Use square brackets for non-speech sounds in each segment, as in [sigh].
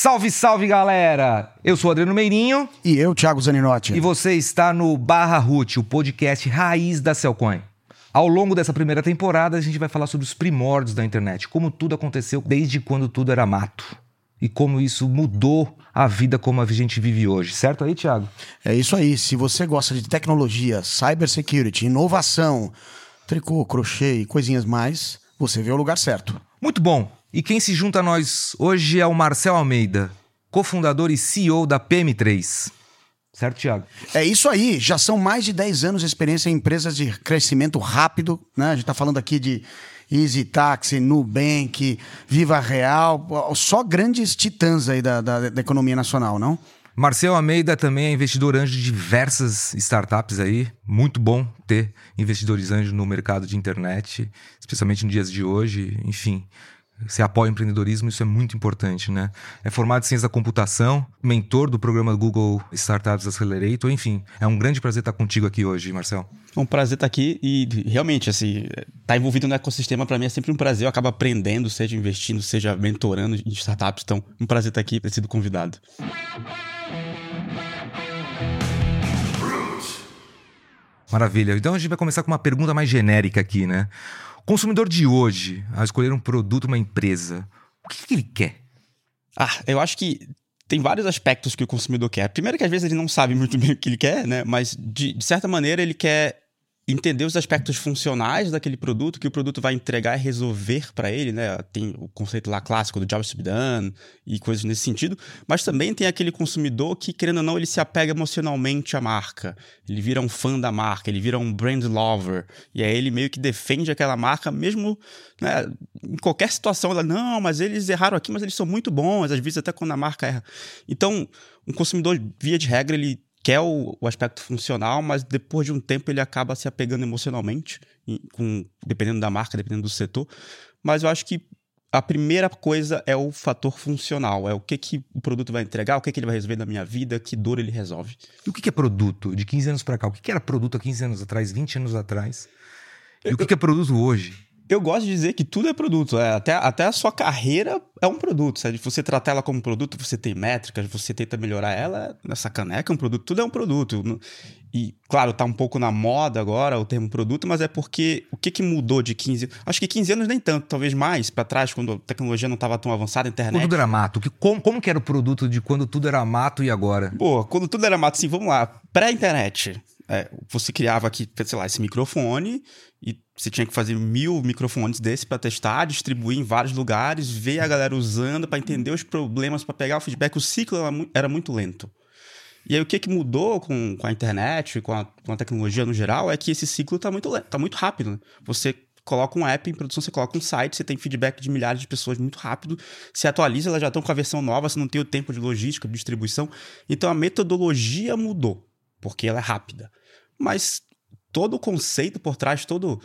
Salve, salve, galera! Eu sou o Adriano Meirinho. E eu, Thiago Zaninotti. E você está no Barra Root, o podcast raiz da Cellcoin. Ao longo dessa primeira temporada, a gente vai falar sobre os primórdios da internet, como tudo aconteceu desde quando tudo era mato. E como isso mudou a vida como a gente vive hoje, certo aí, Thiago? É isso aí. Se você gosta de tecnologia, cybersecurity, inovação, tricô, crochê e coisinhas mais, você vê o lugar certo. Muito bom. E quem se junta a nós hoje é o Marcel Almeida, cofundador e CEO da PM3. Certo, Thiago? É isso aí. Já são mais de 10 anos de experiência em empresas de crescimento rápido. Né? A gente está falando aqui de Easy Taxi, Nubank, Viva Real. Só grandes titãs aí da, da, da economia nacional, não? Marcel Almeida também é investidor anjo de diversas startups aí. Muito bom ter investidores anjos no mercado de internet, especialmente nos dias de hoje. Enfim, você apoia o empreendedorismo, isso é muito importante, né? É formado em ciência da computação, mentor do programa Google Startups Accelerator, enfim, é um grande prazer estar contigo aqui hoje, Marcel. É um prazer estar aqui e realmente, assim, estar tá envolvido no ecossistema para mim é sempre um prazer. Eu acabo aprendendo, seja investindo, seja mentorando em startups. Então, um prazer estar aqui e ter sido convidado. Maravilha. Então a gente vai começar com uma pergunta mais genérica aqui, né? Consumidor de hoje, ao escolher um produto, uma empresa, o que, que ele quer? Ah, eu acho que tem vários aspectos que o consumidor quer. Primeiro que às vezes ele não sabe muito bem o que ele quer, né? Mas de, de certa maneira ele quer entender os aspectos funcionais daquele produto, que o produto vai entregar e resolver para ele, né? Tem o conceito lá clássico do job to be done e coisas nesse sentido, mas também tem aquele consumidor que, querendo ou não, ele se apega emocionalmente à marca. Ele vira um fã da marca, ele vira um brand lover, e aí ele meio que defende aquela marca, mesmo né, em qualquer situação. Ela, não, mas eles erraram aqui, mas eles são muito bons, às vezes até quando a marca erra. Então, um consumidor, via de regra, ele quer o, o, aspecto funcional, mas depois de um tempo ele acaba se apegando emocionalmente, com, dependendo da marca, dependendo do setor. Mas eu acho que a primeira coisa é o fator funcional, é o que, que o produto vai entregar, o que, que ele vai resolver na minha vida, que dor ele resolve. E o que, que é produto de 15 anos para cá? O que, que era produto há 15 anos atrás, 20 anos atrás? E eu, o que, que é produto hoje? Eu gosto de dizer que tudo é produto. É, até, até a sua carreira é um produto. Sabe? Você tratar ela como produto, você tem métricas, você tenta melhorar ela. Essa caneca é um produto, tudo é um produto. E, claro, tá um pouco na moda agora o termo produto, mas é porque o que, que mudou de 15 Acho que 15 anos nem tanto, talvez mais para trás, quando a tecnologia não estava tão avançada, a internet. Quando tudo era mato. Que, como, como que era o produto de quando tudo era mato e agora? Pô, quando tudo era mato, assim, vamos lá. Pré-internet. É, você criava aqui, sei lá, esse microfone e você tinha que fazer mil microfones desse para testar, distribuir em vários lugares, ver a galera usando para entender os problemas, para pegar o feedback. O ciclo era muito lento. E aí o que, que mudou com, com a internet, com a, com a tecnologia no geral, é que esse ciclo está muito, tá muito rápido. Né? Você coloca um app em produção, você coloca um site, você tem feedback de milhares de pessoas muito rápido, se atualiza, elas já estão com a versão nova, você não tem o tempo de logística, de distribuição. Então a metodologia mudou, porque ela é rápida. Mas todo o conceito por trás, todo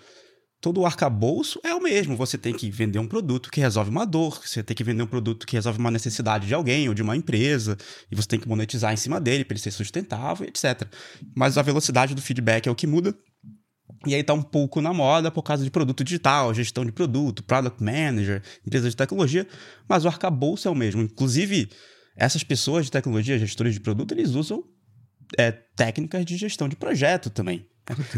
todo o arcabouço é o mesmo. Você tem que vender um produto que resolve uma dor, você tem que vender um produto que resolve uma necessidade de alguém ou de uma empresa, e você tem que monetizar em cima dele para ele ser sustentável, etc. Mas a velocidade do feedback é o que muda. E aí tá um pouco na moda por causa de produto digital, gestão de produto, product manager, empresa de tecnologia, mas o arcabouço é o mesmo. Inclusive, essas pessoas de tecnologia, gestores de produto, eles usam é, técnicas de gestão de projeto também.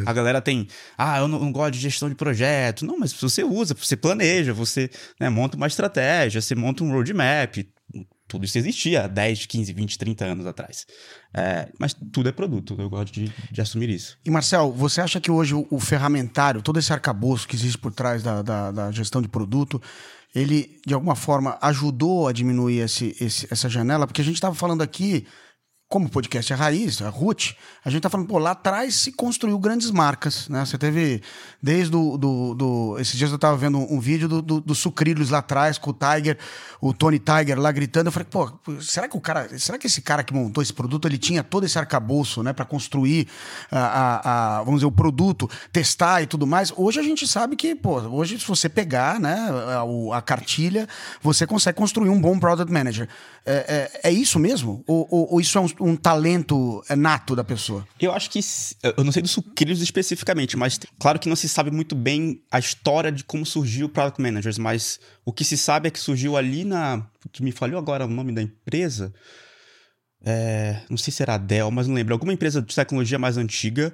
A galera tem, ah, eu não, não, gosto de gestão de projeto. Não, mas você usa, você planeja, você né, monta uma estratégia, você monta um roadmap. Tudo isso existia há 10, 15, 20, 30 anos atrás. É, mas tudo é produto, eu gosto de, de, assumir isso. E Marcel, você acha que hoje o, o ferramentário, todo esse arcabouço que existe por trás da, da, da, gestão de produto, ele de alguma forma ajudou a diminuir esse, esse, essa janela? Porque a gente estava falando aqui como o podcast é raiz, a Ruth, a gente tá falando, pô, lá atrás se construiu grandes marcas, né? Você teve, desde do, do esses dias eu tava vendo um, um vídeo do, do, do, Sucrilhos lá atrás, com o Tiger, o Tony Tiger lá gritando, eu falei, pô, será que o cara, será que esse cara que montou esse produto, ele tinha todo esse arcabouço, né, para construir a, a, a, vamos dizer, o produto, testar e tudo mais? Hoje a gente sabe que, pô, hoje se você pegar, né, a, a cartilha, você consegue construir um bom product manager. É, é, é isso mesmo? Ou, ou, ou isso é um um talento nato da pessoa? Eu acho que. Eu não sei dos sucrilhos especificamente, mas claro que não se sabe muito bem a história de como surgiu o Product Managers, mas o que se sabe é que surgiu ali na. Me falhou agora o nome da empresa. É, não sei se era a Dell, mas não lembro. Alguma empresa de tecnologia mais antiga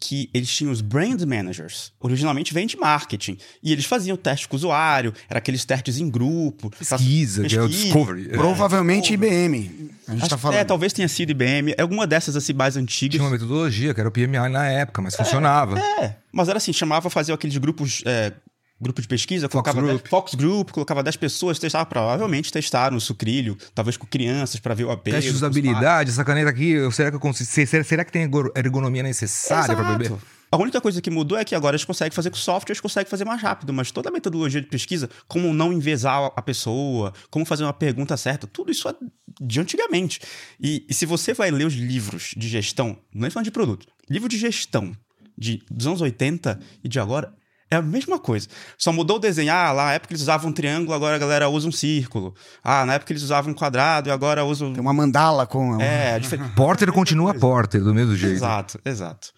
que eles tinham os brand managers. Originalmente vem de marketing. E eles faziam teste com o usuário, era aqueles testes em grupo. Pesquisa, pesquisa. que é o Discovery. Provavelmente é. IBM. A gente tá falando. É, talvez tenha sido IBM. Alguma dessas assim mais antigas. Tinha uma metodologia, que era o PMI na época, mas é, funcionava. É, mas era assim, chamava fazer aqueles grupos é, grupo de pesquisa, Fox colocava Group. 10, Fox Group, colocava 10 pessoas, testava, provavelmente testaram o sucrilho, talvez com crianças para ver o apelo. Teste de usabilidade, essa caneta aqui, será que eu consigo, será que tem ergonomia necessária para beber? A única coisa que mudou é que agora eles conseguem fazer com software, eles conseguem fazer mais rápido, mas toda a metodologia de pesquisa, como não envezar a pessoa, como fazer uma pergunta certa, tudo isso é de antigamente. E, e se você vai ler os livros de gestão, não é falando de produto, livro de gestão de, dos anos 80 e de agora, é a mesma coisa. Só mudou o desenho. Ah, lá na época eles usavam um triângulo, agora a galera usa um círculo. Ah, na época eles usavam um quadrado e agora usam. Tem uma mandala com. É, é diferente. [laughs] Porter continua Porter, do mesmo jeito. Exato, exato.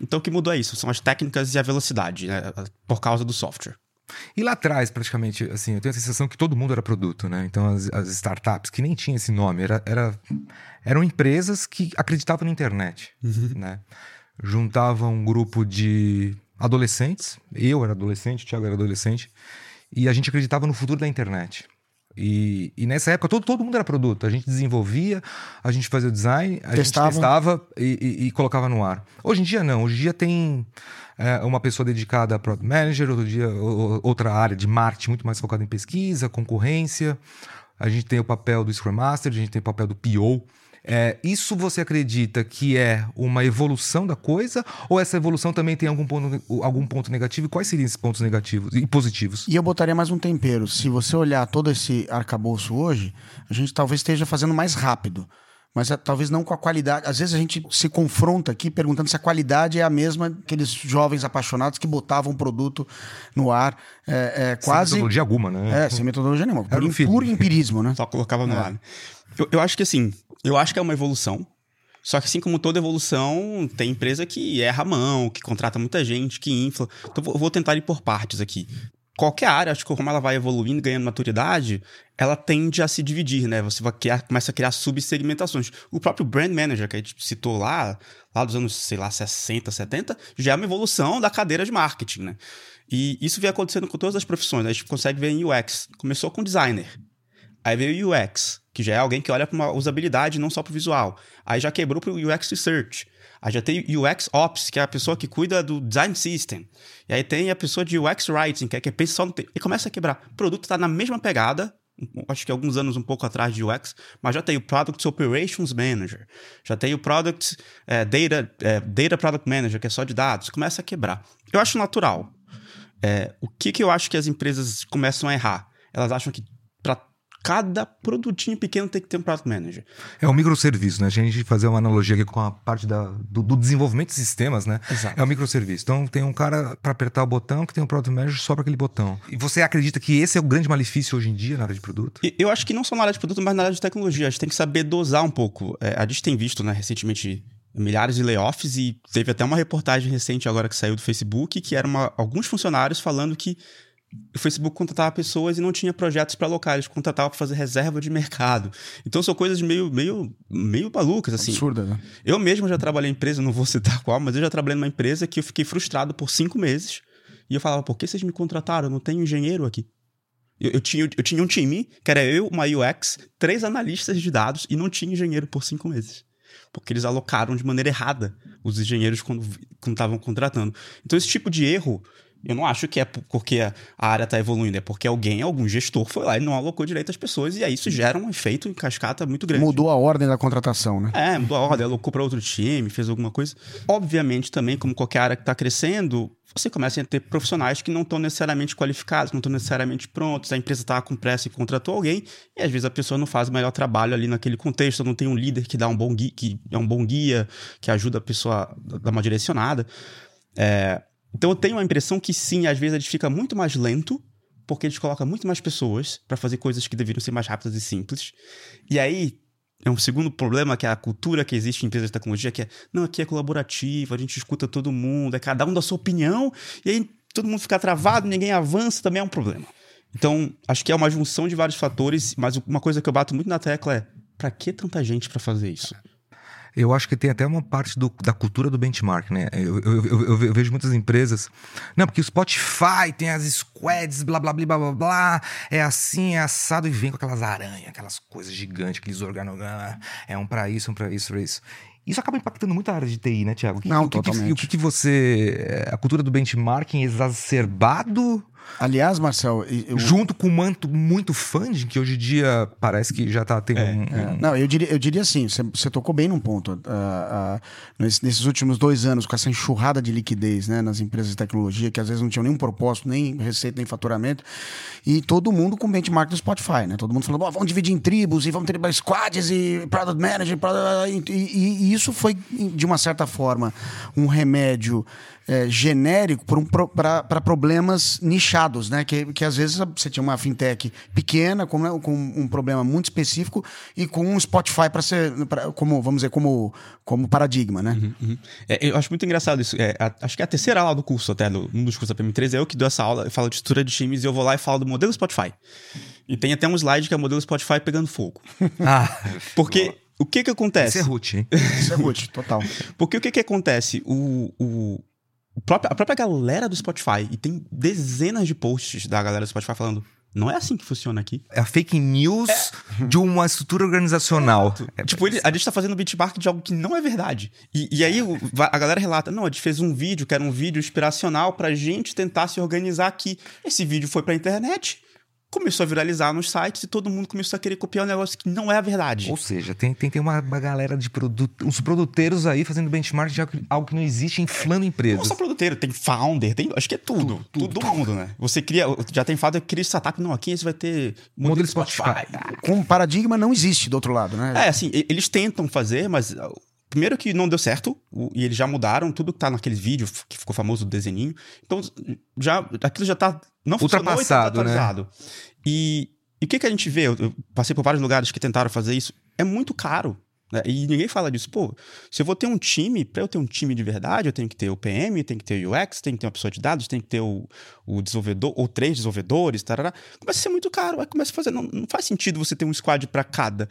Então o que mudou é isso, são as técnicas e a velocidade, né? Por causa do software. E lá atrás, praticamente, assim, eu tenho a sensação que todo mundo era produto, né? Então, as, as startups, que nem tinha esse nome, era, era, eram empresas que acreditavam na internet, uhum. né? Juntavam um grupo de adolescentes, eu era adolescente, o Thiago era adolescente, e a gente acreditava no futuro da internet. E, e, nessa época todo, todo mundo era produto. A gente desenvolvia, a gente fazia o design, a testava. gente testava e, e, e, colocava no ar. Hoje em dia não. Hoje em dia tem é, uma pessoa dedicada a product manager, outro dia outra área de marketing muito mais focada em pesquisa, concorrência. A gente tem o papel do Scrum Master, a gente tem o papel do PO, é, isso você acredita que é uma evolução da coisa ou essa evolução também tem algum ponto, algum ponto negativo? E quais seriam esses pontos negativos e positivos? E eu botaria mais um tempero. Se você olhar todo esse arcabouço hoje, a gente talvez esteja fazendo mais rápido mas é, talvez não com a qualidade. Às vezes a gente se confronta aqui perguntando se a qualidade é a mesma aqueles jovens apaixonados que botavam um produto no ar é, é, quase. Sem metodologia alguma, né? É, sem metodologia nenhuma. Por, um puro empirismo, né? Só colocava no é. ar. Eu, eu acho que assim, eu acho que é uma evolução. Só que assim como toda evolução, tem empresa que erra a mão, que contrata muita gente, que infla. Então eu vou tentar ir por partes aqui. Qualquer área, acho que como ela vai evoluindo, ganhando maturidade, ela tende a se dividir, né? Você vai criar, começa a criar subsegmentações. O próprio brand manager que a gente citou lá, lá dos anos, sei lá, 60, 70, já é uma evolução da cadeira de marketing, né? E isso vem acontecendo com todas as profissões. A gente consegue ver em UX. Começou com designer. Aí veio UX, que já é alguém que olha para uma usabilidade, não só para o visual. Aí já quebrou para o UX Research. Aí já tem UX Ops, que é a pessoa que cuida do design system. E aí tem a pessoa de UX Writing, que é que pensa só no... E começa a quebrar. O produto está na mesma pegada, acho que alguns anos um pouco atrás de UX, mas já tem o Product Operations Manager, já tem o Product é, Data, é, Data Product Manager, que é só de dados. Começa a quebrar. Eu acho natural. É, o que, que eu acho que as empresas começam a errar? Elas acham que cada produtinho pequeno tem que ter um product manager. É um microserviço, né? A gente fazer uma analogia aqui com a parte da, do, do desenvolvimento de sistemas, né? Exato. É um microserviço. Então tem um cara para apertar o botão que tem um product manager só para aquele botão. E você acredita que esse é o grande malefício hoje em dia na área de produto? Eu acho que não só na área de produto, mas na área de tecnologia. A gente tem que saber dosar um pouco. É, a gente tem visto, né, recentemente milhares de layoffs e teve até uma reportagem recente agora que saiu do Facebook que era uma, alguns funcionários falando que o Facebook contratava pessoas e não tinha projetos para alocar, eles contratavam para fazer reserva de mercado. Então são coisas meio, meio, meio malucas, assim. Absurda, né? Eu mesmo já trabalhei em empresa, não vou citar qual, mas eu já trabalhei numa empresa que eu fiquei frustrado por cinco meses. E eu falava, por que vocês me contrataram? Eu não tenho engenheiro aqui. Eu, eu, tinha, eu tinha um time, que era eu, uma UX, três analistas de dados e não tinha engenheiro por cinco meses. Porque eles alocaram de maneira errada os engenheiros quando estavam contratando. Então, esse tipo de erro eu não acho que é porque a área está evoluindo, é porque alguém, algum gestor, foi lá e não alocou direito às pessoas, e aí isso gera um efeito em cascata muito grande. Mudou a ordem da contratação, né? É, mudou a ordem, alocou para outro time, fez alguma coisa. Obviamente, também, como qualquer área que está crescendo, você começa a ter profissionais que não estão necessariamente qualificados, não estão necessariamente prontos, a empresa está com pressa e contratou alguém, e às vezes a pessoa não faz o melhor trabalho ali naquele contexto, não tem um líder que dá um bom guia, que é um bom guia, que ajuda a pessoa a dar uma direcionada. É, então eu tenho a impressão que sim, às vezes ele fica muito mais lento, porque eles colocam muito mais pessoas para fazer coisas que deveriam ser mais rápidas e simples. E aí, é um segundo problema, que é a cultura que existe em empresas de tecnologia, que é, não, aqui é colaborativo, a gente escuta todo mundo, é cada um da sua opinião, e aí todo mundo fica travado, ninguém avança, também é um problema. Então, acho que é uma junção de vários fatores, mas uma coisa que eu bato muito na tecla é, para que tanta gente para fazer isso? Eu acho que tem até uma parte do, da cultura do benchmark, né? Eu, eu, eu, eu, vejo muitas empresas. Não, porque o Spotify tem as squads, blá blá blá blá blá blá. É assim, é assado e vem com aquelas aranhas, aquelas coisas gigantes, aqueles organogramas. É um para isso, um para isso, para isso. Isso acaba impactando muito a área de TI, né, Tiago? Não, o que, totalmente. E o que, que você. A cultura do benchmarking exacerbado Aliás, Marcel. Eu... Junto com o manto muito funding, que hoje em dia parece que já está tendo é, um, é. Não, eu diria, eu diria assim: você tocou bem num ponto. Uh, uh, nesses últimos dois anos, com essa enxurrada de liquidez né, nas empresas de tecnologia, que às vezes não tinham nenhum propósito, nem receita, nem faturamento, e todo mundo com benchmark do Spotify, né? Todo mundo falando, vamos dividir em tribos, e vamos ter squads, e product manager, product... E, e, e isso foi, de uma certa forma, um remédio é, genérico para um, problemas nichados, né? Que, que às vezes você tinha uma fintech pequena, com, né, com um problema muito específico, e com um Spotify para ser, pra, como, vamos dizer, como, como paradigma, né? Uhum, uhum. É, eu acho muito engraçado isso. É, a, acho que é a terceira aula do curso, até, do, um dos cursos da PM3, é eu que dou essa aula, eu falo de estrutura de times e eu vou lá e falo do modelo Spotify. E tem até um slide que é o modelo Spotify pegando fogo. [laughs] Ah, Porque. O que que acontece? Isso é root, hein? Isso é root, total. [laughs] Porque o que que acontece? O, o, a própria galera do Spotify, e tem dezenas de posts da galera do Spotify falando. Não é assim que funciona aqui. É a fake news é. de uma estrutura organizacional. É, tipo, ele, a gente tá fazendo benchmark de algo que não é verdade. E, e, aí a galera relata: não, a gente fez um vídeo que era um vídeo inspiracional pra gente tentar se organizar aqui. Esse vídeo foi pra internet começou a viralizar nos sites e todo mundo começou a querer copiar um negócio que não é a verdade. Ou seja, tem, tem, tem uma, uma galera de produtos, uns produteiros aí fazendo benchmark de algo que não existe, inflando empresas. Não só produteiro, tem founder, tem, acho que é tudo. Tudo, tudo, tudo mundo, né? Você cria, já tem fato que cria startup, não, aqui você vai ter modelo, modelo Spotify. Spotify. Com um paradigma não existe do outro lado, né? É, assim, eles tentam fazer, mas Primeiro que não deu certo, e eles já mudaram tudo que tá naqueles vídeos que ficou famoso do desenho. Então, já, aquilo já tá não ultrapassado, e tá né? E, e o que, que a gente vê? Eu, eu passei por vários lugares que tentaram fazer isso. É muito caro. Né? E ninguém fala disso. Pô, se eu vou ter um time, para eu ter um time de verdade, eu tenho que ter o PM, tem que ter o UX, tem que ter uma pessoa de dados, tem que ter o, o desenvolvedor, ou três desenvolvedores, tarará. Começa a ser muito caro. Aí começa a fazer. Não, não faz sentido você ter um squad para cada.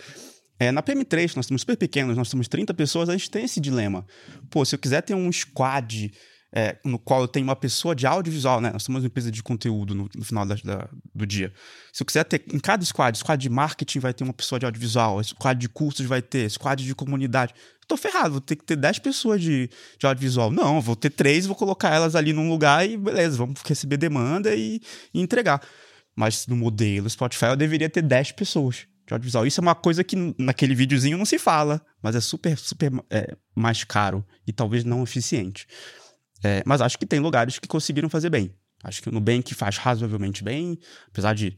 É, na PM3, nós somos super pequenos, nós temos 30 pessoas, a gente tem esse dilema. Pô, se eu quiser ter um squad é, no qual eu tenho uma pessoa de audiovisual, né? Nós somos uma empresa de conteúdo no, no final da, da, do dia. Se eu quiser ter em cada squad, squad de marketing vai ter uma pessoa de audiovisual, squad de cursos vai ter, squad de comunidade. Tô ferrado, vou ter que ter 10 pessoas de, de audiovisual. Não, vou ter três, vou colocar elas ali num lugar e beleza, vamos receber demanda e, e entregar. Mas no modelo Spotify eu deveria ter 10 pessoas de audiovisual. Isso é uma coisa que naquele videozinho não se fala, mas é super, super é, mais caro e talvez não eficiente. É, mas acho que tem lugares que conseguiram fazer bem. Acho que o Nubank faz razoavelmente bem, apesar de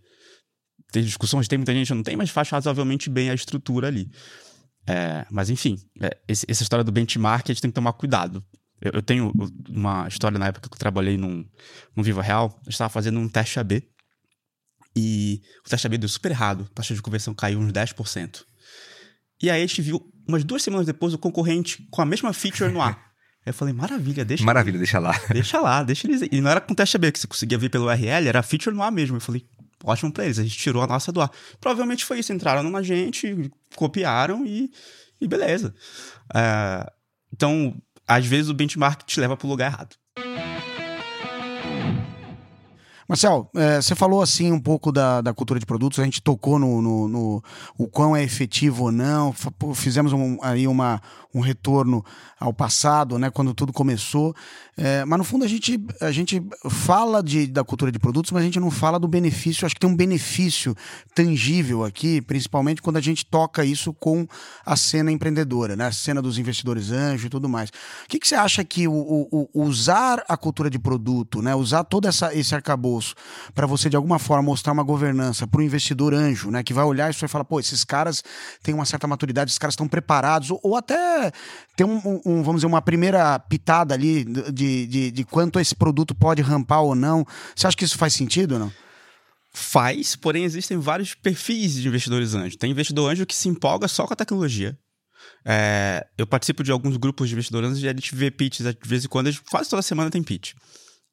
ter discussões, tem muita gente que não tem, mas faz razoavelmente bem a estrutura ali. É, mas enfim, é, esse, essa história do benchmark a gente tem que tomar cuidado. Eu, eu, tenho uma história na época que eu trabalhei num, num Viva Real, eu estava fazendo um teste AB e o teste AB deu super errado, a taxa de conversão caiu uns 10%. E aí a gente viu, umas duas semanas depois, o concorrente com a mesma feature no ar. [laughs] Aí eu falei, maravilha, deixa Maravilha, deixa lá. [laughs] Deixa lá, deixa eles. E não era com teste AB que você conseguia ver pelo URL, era feature no ar mesmo. Eu falei, ótimo pra eles, a gente tirou a nossa do ar. Provavelmente foi isso, entraram na gente, copiaram e, e beleza. É, então, às vezes o benchmark te leva pro lugar errado. Marcel, é, você falou assim um pouco da, da cultura de produtos, a gente tocou no, no, no o quão é efetivo ou não, fizemos um, aí uma, um retorno ao passado, né, quando tudo começou. É, mas no fundo a gente, a gente fala de, da cultura de produtos, mas a gente não fala do benefício. Acho que tem um benefício tangível aqui, principalmente quando a gente toca isso com a cena empreendedora, né, a cena dos investidores anjos e tudo mais. O que, que você acha que o, o, o usar a cultura de produto, né, usar todo essa, esse arcabouço para você de alguma forma mostrar uma governança para o investidor anjo, né, que vai olhar isso e falar, pô, esses caras têm uma certa maturidade, esses caras estão preparados, ou, ou até ter um, um, vamos dizer, uma primeira pitada ali de, de, de quanto esse produto pode rampar ou não. Você acha que isso faz sentido ou não? Faz, porém existem vários perfis de investidores anjo. Tem investidor anjo que se empolga só com a tecnologia. É, eu participo de alguns grupos de investidores anjos e a gente vê pitches de vez em quando, quase toda semana tem pitch.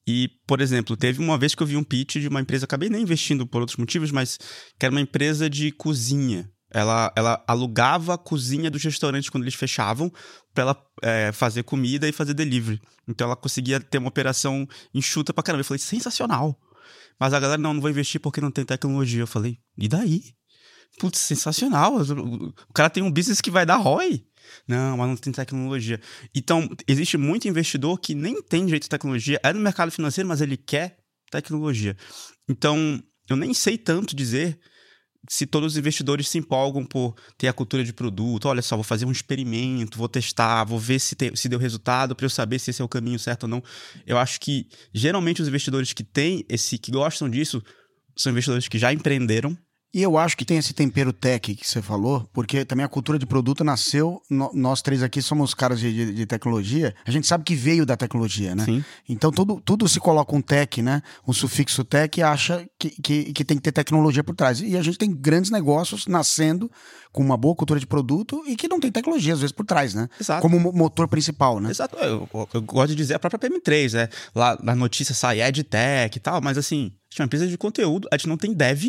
E, por exemplo, teve uma vez que eu vi um pitch de uma empresa, acabei nem investindo por outros motivos, mas que era uma empresa de cozinha. Ela, ela alugava a cozinha dos restaurantes quando eles fechavam para ela é, fazer comida e fazer delivery. Então ela conseguia ter uma operação enxuta pra caramba. Eu falei, sensacional. Mas a galera, não, não vou investir porque não tem tecnologia. Eu falei, e daí? Putz, sensacional. O cara tem um business que vai dar ROI. Não, mas não tem tecnologia. Então, existe muito investidor que nem tem jeito de tecnologia, é no mercado financeiro, mas ele quer tecnologia. Então, eu nem sei tanto dizer se todos os investidores se empolgam por ter a cultura de produto, olha só, vou fazer um experimento, vou testar, vou ver se, se deu resultado para eu saber se esse é o caminho certo ou não. Eu acho que geralmente os investidores que têm esse, que gostam disso, são investidores que já empreenderam e eu acho que tem esse tempero tech que você falou, porque também a cultura de produto nasceu. No, nós três aqui somos caras de, de, de, tecnologia. A gente sabe que veio da tecnologia, né? Sim. Então tudo, tudo se coloca um tech, né? Um sufixo tech e acha que, que, que tem que ter tecnologia por trás. E a gente tem grandes negócios nascendo com uma boa cultura de produto e que não tem tecnologia, às vezes, por trás, né? Exato. Como motor principal, né? Exato. Eu, eu gosto de dizer a própria PM3, né? Lá na notícia sai EdTech e tal, mas assim, a gente é uma empresa de conteúdo, a gente não tem dev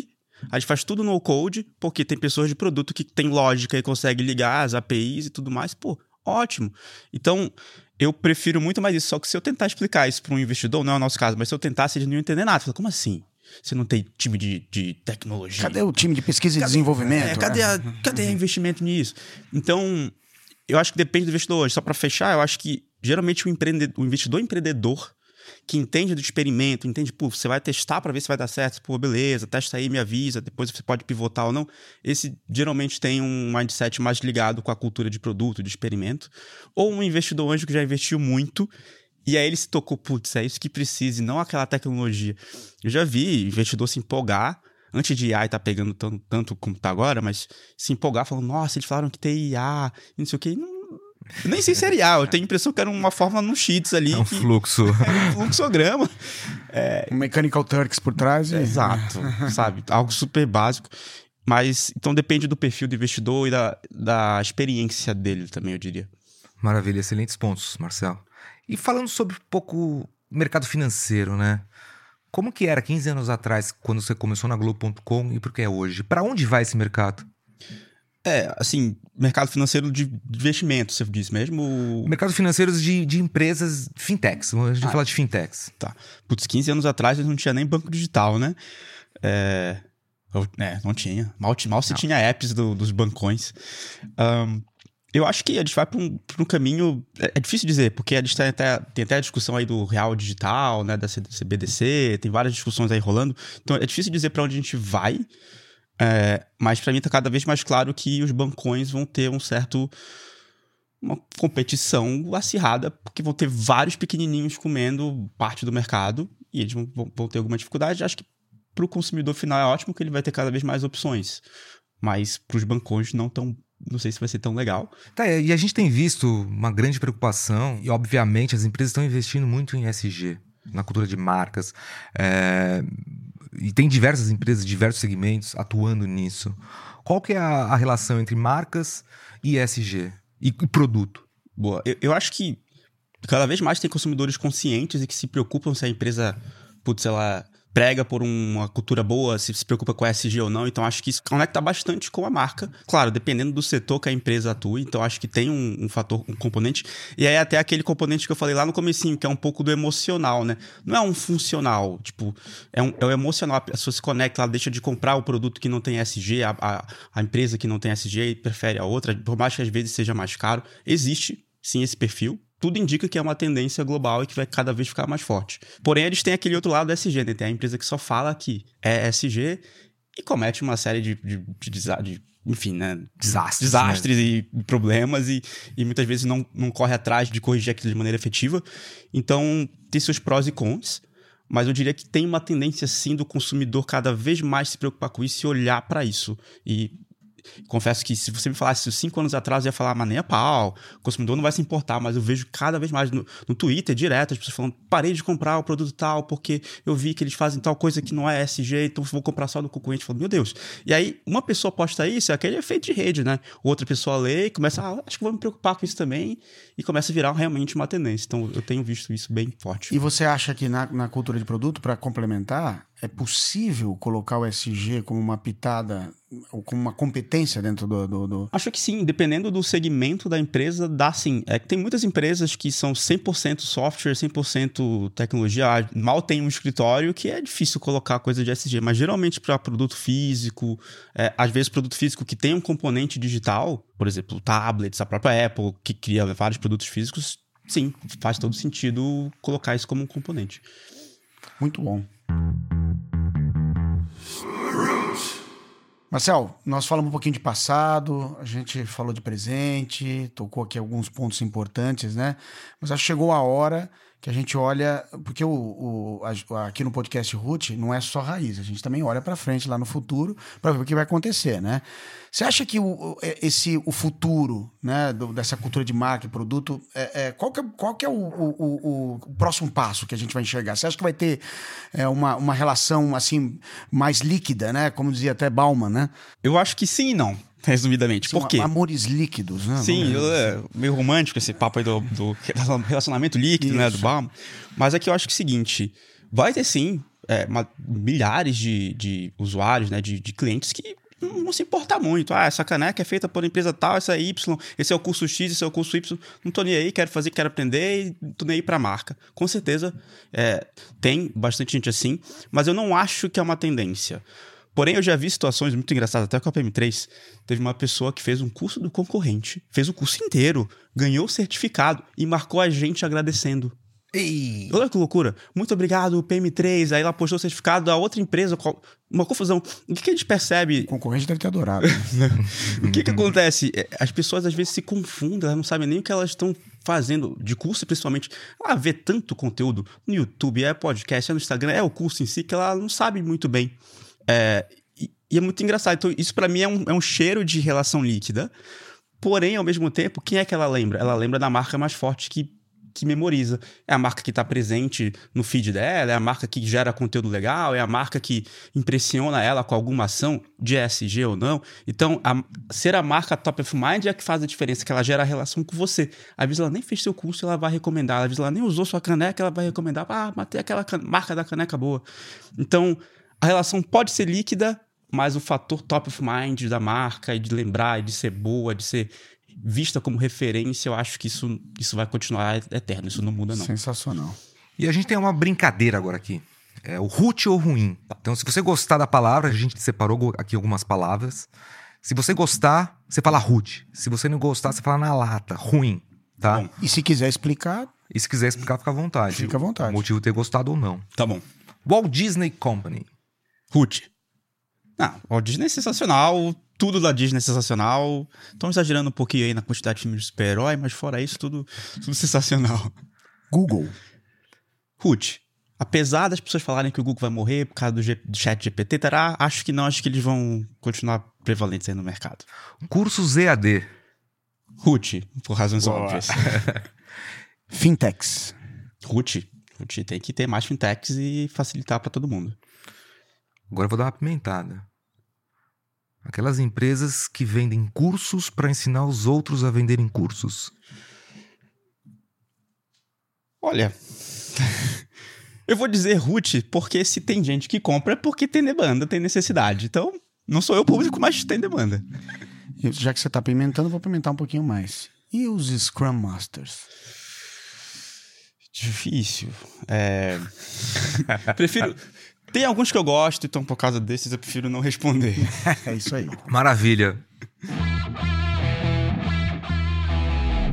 a gente faz tudo no code, porque tem pessoas de produto que tem lógica e consegue ligar as APIs e tudo mais. Pô, ótimo. Então, eu prefiro muito mais isso. Só que se eu tentar explicar isso para um investidor, não é o nosso caso, mas se eu tentasse, ele não ia entender nada. Fala, como assim? Você não tem time de, de tecnologia? Cadê o time de pesquisa cadê, e desenvolvimento? É, cadê, a, cadê [laughs] investimento nisso? Então, eu acho que depende do investidor hoje. Só para fechar, eu acho que geralmente o, empreendedor, o investidor empreendedor que entende do experimento, entende, pô, você vai testar para ver se vai dar certo, pô, beleza, testa aí, me avisa, depois você pode pivotar ou não. Esse geralmente tem um mindset mais ligado com a cultura de produto, de experimento. Ou um investidor anjo que já investiu muito e aí ele se tocou, putz, é isso que precisa, e não aquela tecnologia. Eu já vi investidor se empolgar, antes de estar tá pegando tanto, tanto como está agora, mas se empolgar, falando, nossa, eles falaram que tem IA, não sei o quê. Não, nem sei se era IA, eu tenho a impressão que era uma fórmula no Sheets ali. É um que, fluxo. [laughs] É um fluxograma. É, um Mechanical Turks por trás. E... Exato, [laughs] sabe? Algo super básico. Mas, então depende do perfil do investidor e da, da experiência dele também, eu diria. Maravilha, excelentes pontos, Marcelo. E falando sobre um pouco mercado financeiro, né? Como que era 15 anos atrás, quando você começou na Globo.com e por que é hoje? Para onde vai esse mercado? É, assim, mercado financeiro de investimento, você disse mesmo? Mercado financeiro de, de empresas fintechs, vamos ah, falar de fintechs. Tá. Putz, 15 anos atrás não tinha nem banco digital, né? É, é não tinha. Mal, mal se não. tinha apps do, dos bancões. Um, eu acho que a gente vai para um, um, caminho. É, é, difícil dizer, porque a gente tem até, tem até a discussão aí do real digital, né? Da CBDC, tem várias discussões aí rolando. Então é difícil dizer para onde a gente vai. É, mas para mim está cada vez mais claro que os bancões vão ter um certo uma competição acirrada, porque vão ter vários pequenininhos comendo parte do mercado e eles vão, vão ter alguma dificuldade. Acho que para o consumidor final é ótimo que ele vai ter cada vez mais opções, mas para os bancões não tão não sei se vai ser tão legal. Tá, e a gente tem visto uma grande preocupação, e obviamente as empresas estão investindo muito em SG, na cultura de marcas. É, e tem diversas empresas, diversos segmentos atuando nisso. Qual que é a, a relação entre marcas e ESG e, e produto? Boa, eu, eu, acho que cada vez mais tem consumidores conscientes e que se preocupam se a empresa, putz, ela prega por uma cultura boa, se se preocupa com a SG ou não. Então, acho que isso conecta bastante com a marca. Claro, dependendo do setor que a empresa atua. Então, acho que tem um, um, fator, um componente. E aí, até aquele componente que eu falei lá no comecinho, que é um pouco do emocional, né? Não é um funcional. Tipo, é, um, é um emocional. A pessoa se conecta, ela deixa de comprar o produto que não tem SG, a, a, a empresa que não tem SG e prefere a outra, por mais que às vezes seja mais caro. Existe, sim, esse perfil tudo indica que é uma tendência global e que vai cada vez ficar mais forte. Porém, eles têm aquele outro lado do SG, né? Tem a empresa que só fala que é SG e comete uma série de, de, de, de enfim, né? Desastres. Desastres né? e problemas e, e muitas vezes não, não corre atrás de corrigir aquilo de maneira efetiva. Então, tem seus prós e cons. Mas eu diria que tem uma tendência, sim, do consumidor cada vez mais se preocupar com isso e olhar para isso. E confesso que se você me falasse cinco anos atrás, eu ia falar, mas nem a pau, o consumidor não vai se importar, mas eu vejo cada vez mais no, no Twitter, direto, as pessoas falando, parei de comprar o produto tal, porque eu vi que eles fazem tal coisa que não é SG, então vou comprar só do concorrente. Falo, meu Deus. E aí, uma pessoa posta isso, é aquele efeito de rede, né? Outra pessoa lê e começa, ah, acho que vou me preocupar com isso também, e começa a virar realmente uma tendência. Então, eu tenho visto isso bem forte. E você acha que na, na cultura de produto, para complementar, é possível colocar o SG como uma pitada ou como uma competência dentro do, do, do... Acho que sim, dependendo do segmento da empresa, dá sim. É que tem muitas empresas que são 100% software, 100% tecnologia, ah, mal tem um escritório que é difícil colocar coisa de SG, mas geralmente para produto físico, é, às vezes produto físico que tem um componente digital, por exemplo, tablets, a própria Apple, que cria vários produtos físicos, sim, faz todo sentido colocar isso como um componente. Muito bom. Marcel, nós falamos um pouquinho de passado, a gente falou de presente, tocou aqui alguns pontos importantes, né? Mas acho que chegou a hora que a gente olha, porque o, o a, aqui no podcast Root não é só raiz, a gente também olha para frente lá no futuro para ver o que vai acontecer, né? Você acha que o, esse, o futuro né, dessa cultura de marca e produto, é, é, qual que é, qual que é o, o, o, próximo passo que a gente vai enxergar? Você acha que vai ter é, uma, uma relação assim mais líquida, né? Como dizia até Bauman, né? Eu acho que sim e não [laughs] resumidamente. Por quê? Amores líquidos, né? Sim, eu, é meio romântico esse papo aí do, do relacionamento líquido, Isso. né? Do Baum. Mas aqui eu acho que é o seguinte: vai ter sim é, uma, milhares de, de usuários, né? De, de clientes que não, não se importar muito. Ah, essa caneca é feita por empresa tal, essa é Y, esse é o curso X, esse é o curso Y. Não tô nem aí, quero fazer, quero aprender e tô nem aí pra marca. Com certeza é, tem bastante gente assim, mas eu não acho que é uma tendência. Porém, eu já vi situações muito engraçadas, até com a PM3. Teve uma pessoa que fez um curso do concorrente, fez o curso inteiro, ganhou o certificado e marcou a gente agradecendo. Ei. Olha que loucura. Muito obrigado, PM3. Aí ela postou o certificado da outra empresa. Uma confusão. O que, que a gente percebe? O concorrente deve ter adorado. [laughs] o que, que acontece? É, as pessoas às vezes se confundem, elas não sabem nem o que elas estão fazendo de curso, principalmente. Ela vê tanto conteúdo no YouTube, é podcast, é no Instagram, é o curso em si, que ela não sabe muito bem. É, e, e, é muito engraçado. Então, isso para mim é um, é um cheiro de relação líquida. Porém, ao mesmo tempo, quem é que ela lembra? Ela lembra da marca mais forte que que memoriza. É a marca que está presente no feed dela, é a marca que gera conteúdo legal, é a marca que impressiona ela com alguma ação de SG ou não. Então, a, ser a marca top of mind é que faz a diferença, que ela gera a relação com você. Às vezes ela nem fez seu curso, ela vai recomendar. Às vezes ela nem usou sua caneca, ela vai recomendar. Ah, matei aquela marca da caneca boa. Então, a relação pode ser líquida, mas o fator top of mind da marca e de lembrar, e de ser boa, de ser vista como referência, eu acho que isso, isso vai continuar eterno, isso não muda não. Sensacional. E a gente tem uma brincadeira agora aqui. É o root ou ruim. Então, se você gostar da palavra, a gente separou aqui algumas palavras. Se você gostar, você fala root. Se você não gostar, você fala na lata, ruim, tá? Bom. E se quiser explicar, e se quiser explicar, fica à vontade. Fica à vontade. O motivo de ter gostado ou não. Tá bom. Walt Disney Company. Ruth. Ah, Walt Disney é sensacional, tudo da Disney é sensacional. Estão exagerando um pouquinho aí na quantidade de filmes de super-herói, mas fora isso, tudo, tudo sensacional. Google. Ruth. Apesar das pessoas falarem que o Google vai morrer por causa do, G, do chat GPT, terá, acho que não, acho que eles vão continuar prevalentes aí no mercado. Cursos EAD. Ruth, por razões Boa. óbvias. [laughs] Fintechs. Ruth. Ruth tem que ter mais fintechs e facilitar para todo mundo. Agora eu vou dar uma pimentada. Aquelas empresas que vendem cursos para ensinar os outros a venderem cursos. Olha, [laughs] eu vou dizer Ruth, porque se tem gente que compra é porque tem demanda, tem necessidade. Então, não sou eu o público, mas tem demanda. Já que você está pimentando, vou pimentar um pouquinho mais. E os Scrum Masters? Difícil. É... [laughs] Prefiro. Tem alguns que eu gosto, então por causa desses eu prefiro não responder. [laughs] é isso aí. Maravilha.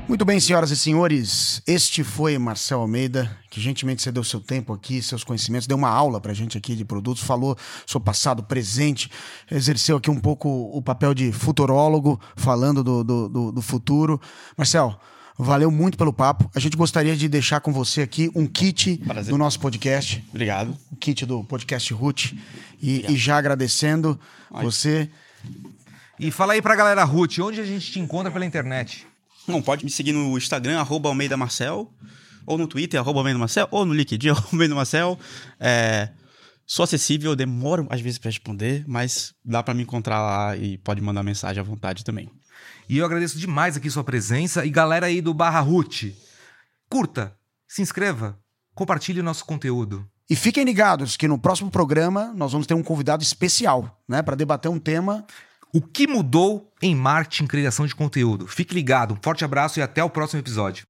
Muito bem, senhoras e senhores, este foi Marcel Almeida, que gentilmente cedeu seu tempo aqui, seus conhecimentos, deu uma aula pra gente aqui de produtos, falou sobre passado, presente, exerceu aqui um pouco o papel de futurólogo, falando do, do, do, do futuro. Marcel, Valeu muito pelo papo. A gente gostaria de deixar com você aqui um kit Prazer. do nosso podcast. Obrigado. O kit do podcast Root. E, e já agradecendo Ai. você. E fala aí pra galera, Ruth, onde a gente te encontra pela internet? Bom, pode me seguir no Instagram, arroba Almeida Marcel, ou no Twitter, arroba Almeida Marcel, ou no LinkedIn, [laughs] arroba Almeida Marcel. É, sou acessível, demoro às vezes para responder, mas dá para me encontrar lá e pode mandar mensagem à vontade também. E eu agradeço demais aqui sua presença. E galera aí do Barra Ruth, curta, se inscreva, compartilhe nosso conteúdo. E fiquem ligados que no próximo programa nós vamos ter um convidado especial, né, para debater um tema. O que mudou em marketing e criação de conteúdo? Fique ligado, um forte abraço e até o próximo episódio.